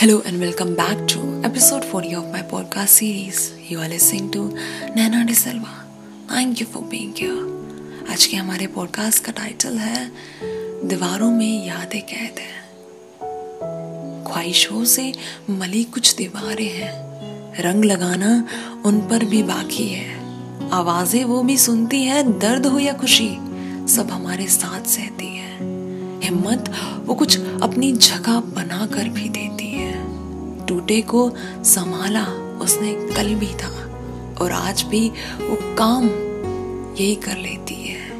Hello and welcome back to episode 40 of my podcast series. You are listening to Nana De Silva. Thank you for being here. आज के हमारे podcast का title है दीवारों में यादें कैद हैं ख्वाहिशों से मली कुछ दीवारें हैं रंग लगाना उन पर भी बाकी है आवाज़ें वो भी सुनती है, दर्द हो या खुशी, सब हमारे साथ सहती है हिम्मत, वो कुछ अपनी जगह बना कर भी देती टूटे को संभाला उसने, कल भी था और आज भी वो काम यही कर लेती है।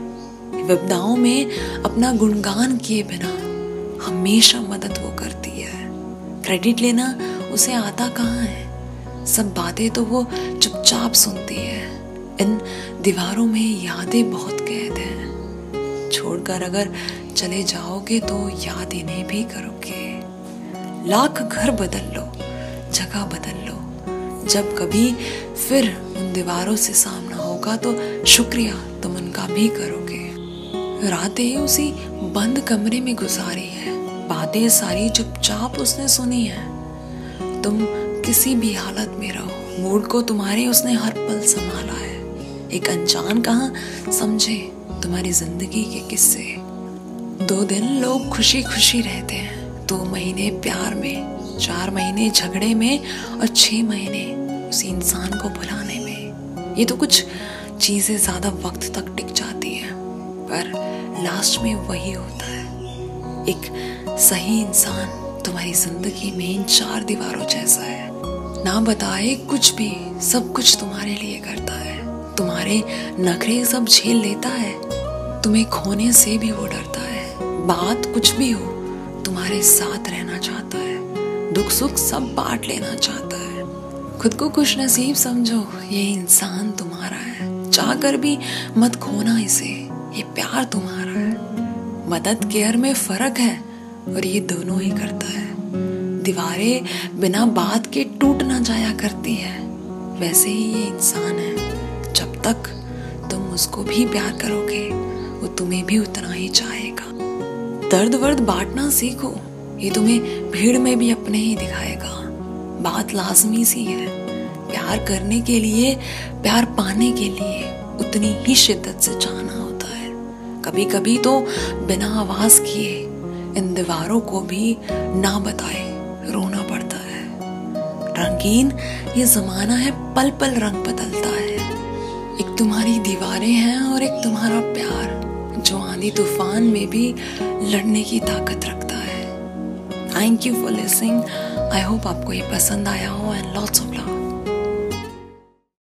विपदाओं में अपना गुणगान किए बिना हमेशा मदद वो करती है। क्रेडिट लेना उसे आता कहाँ है? सब बातें तो वो चुपचाप सुनती है। इन दीवारों में यादें बहुत कैद हैं। छोड़कर अगर चले जाओगे तो याद इन्हें भी करोगे। लाख घर बदल लो, जगह बदल लो। जब कभी फिर उन दीवारों से सामना होगा तो शुक्रिया तुम उनका भी करोगे। रातें उसी बंद कमरे में गुजारी है। बातें सारी चुपचाप उसने सुनी है। तुम किसी भी हालत में रहो। मूड को तुम्हारे उसने हर पल संभाला है। एक अनजान कहा समझे तुम्हारी ज़िंदगी के किस्से। दो दिन लोग खुशी खुशी रहते हैं। दो महीने प्यार में, चार महीने झगड़े में और छह महीने उसी इंसान को भुलाने में। ये तो कुछ चीज़ें ज़्यादा वक्त तक टिक जाती है, पर लास्ट में वही होता है। एक सही इंसान तुम्हारी ज़िंदगी में इन चार दीवारों जैसा है। ना बताए कुछ भी, सब कुछ तुम्हारे लिए करता है। तुम्हारे नखरे सब झेल लेता है। तुम्हें खोने से भी वो डरता है। बात कुछ भी हो तुम्हारे साथ रहना चाहता है। दुख सुख सब बांट लेना चाहता है। खुद को खुश नसीब समझो, ये इंसान तुम्हारा है। चाह कर भी मत खोना इसे, ये प्यार तुम्हारा है। मदद, केयर में फ़र्क है और ये दोनों ही करता है। दीवारें बिना बात के टूट ना जाया करती है। वैसे ही ये इंसान है। जब तक तुम उसको भी प्यार करोगे, वो तुम्हें भी उतना ही चाहेगा। दर्द वर्द बांटना सीखो। ये तुम्हें भीड़ में भी अपने ही दिखाएगा। बात लाजमी सी है। प्यार करने के लिए, प्यार पाने के लिए उतनी ही शिद्दत से चाहना होता है। कभी कभी तो बिना आवाज़ किए इन दीवारों को भी ना बताए, रोना पड़ता है। रंगीन, ये जमाना है पल पल रंग बदलता है। एक तुम्हारी दीवारें हैं और एक तुम्हारा प्यार। जो आंधी तूफ़ान में भी लड़ने की ताकत रखता है। Thank you for listening I hope आपको ये पसंद आया हो एंड लॉट्स ऑफ़ लव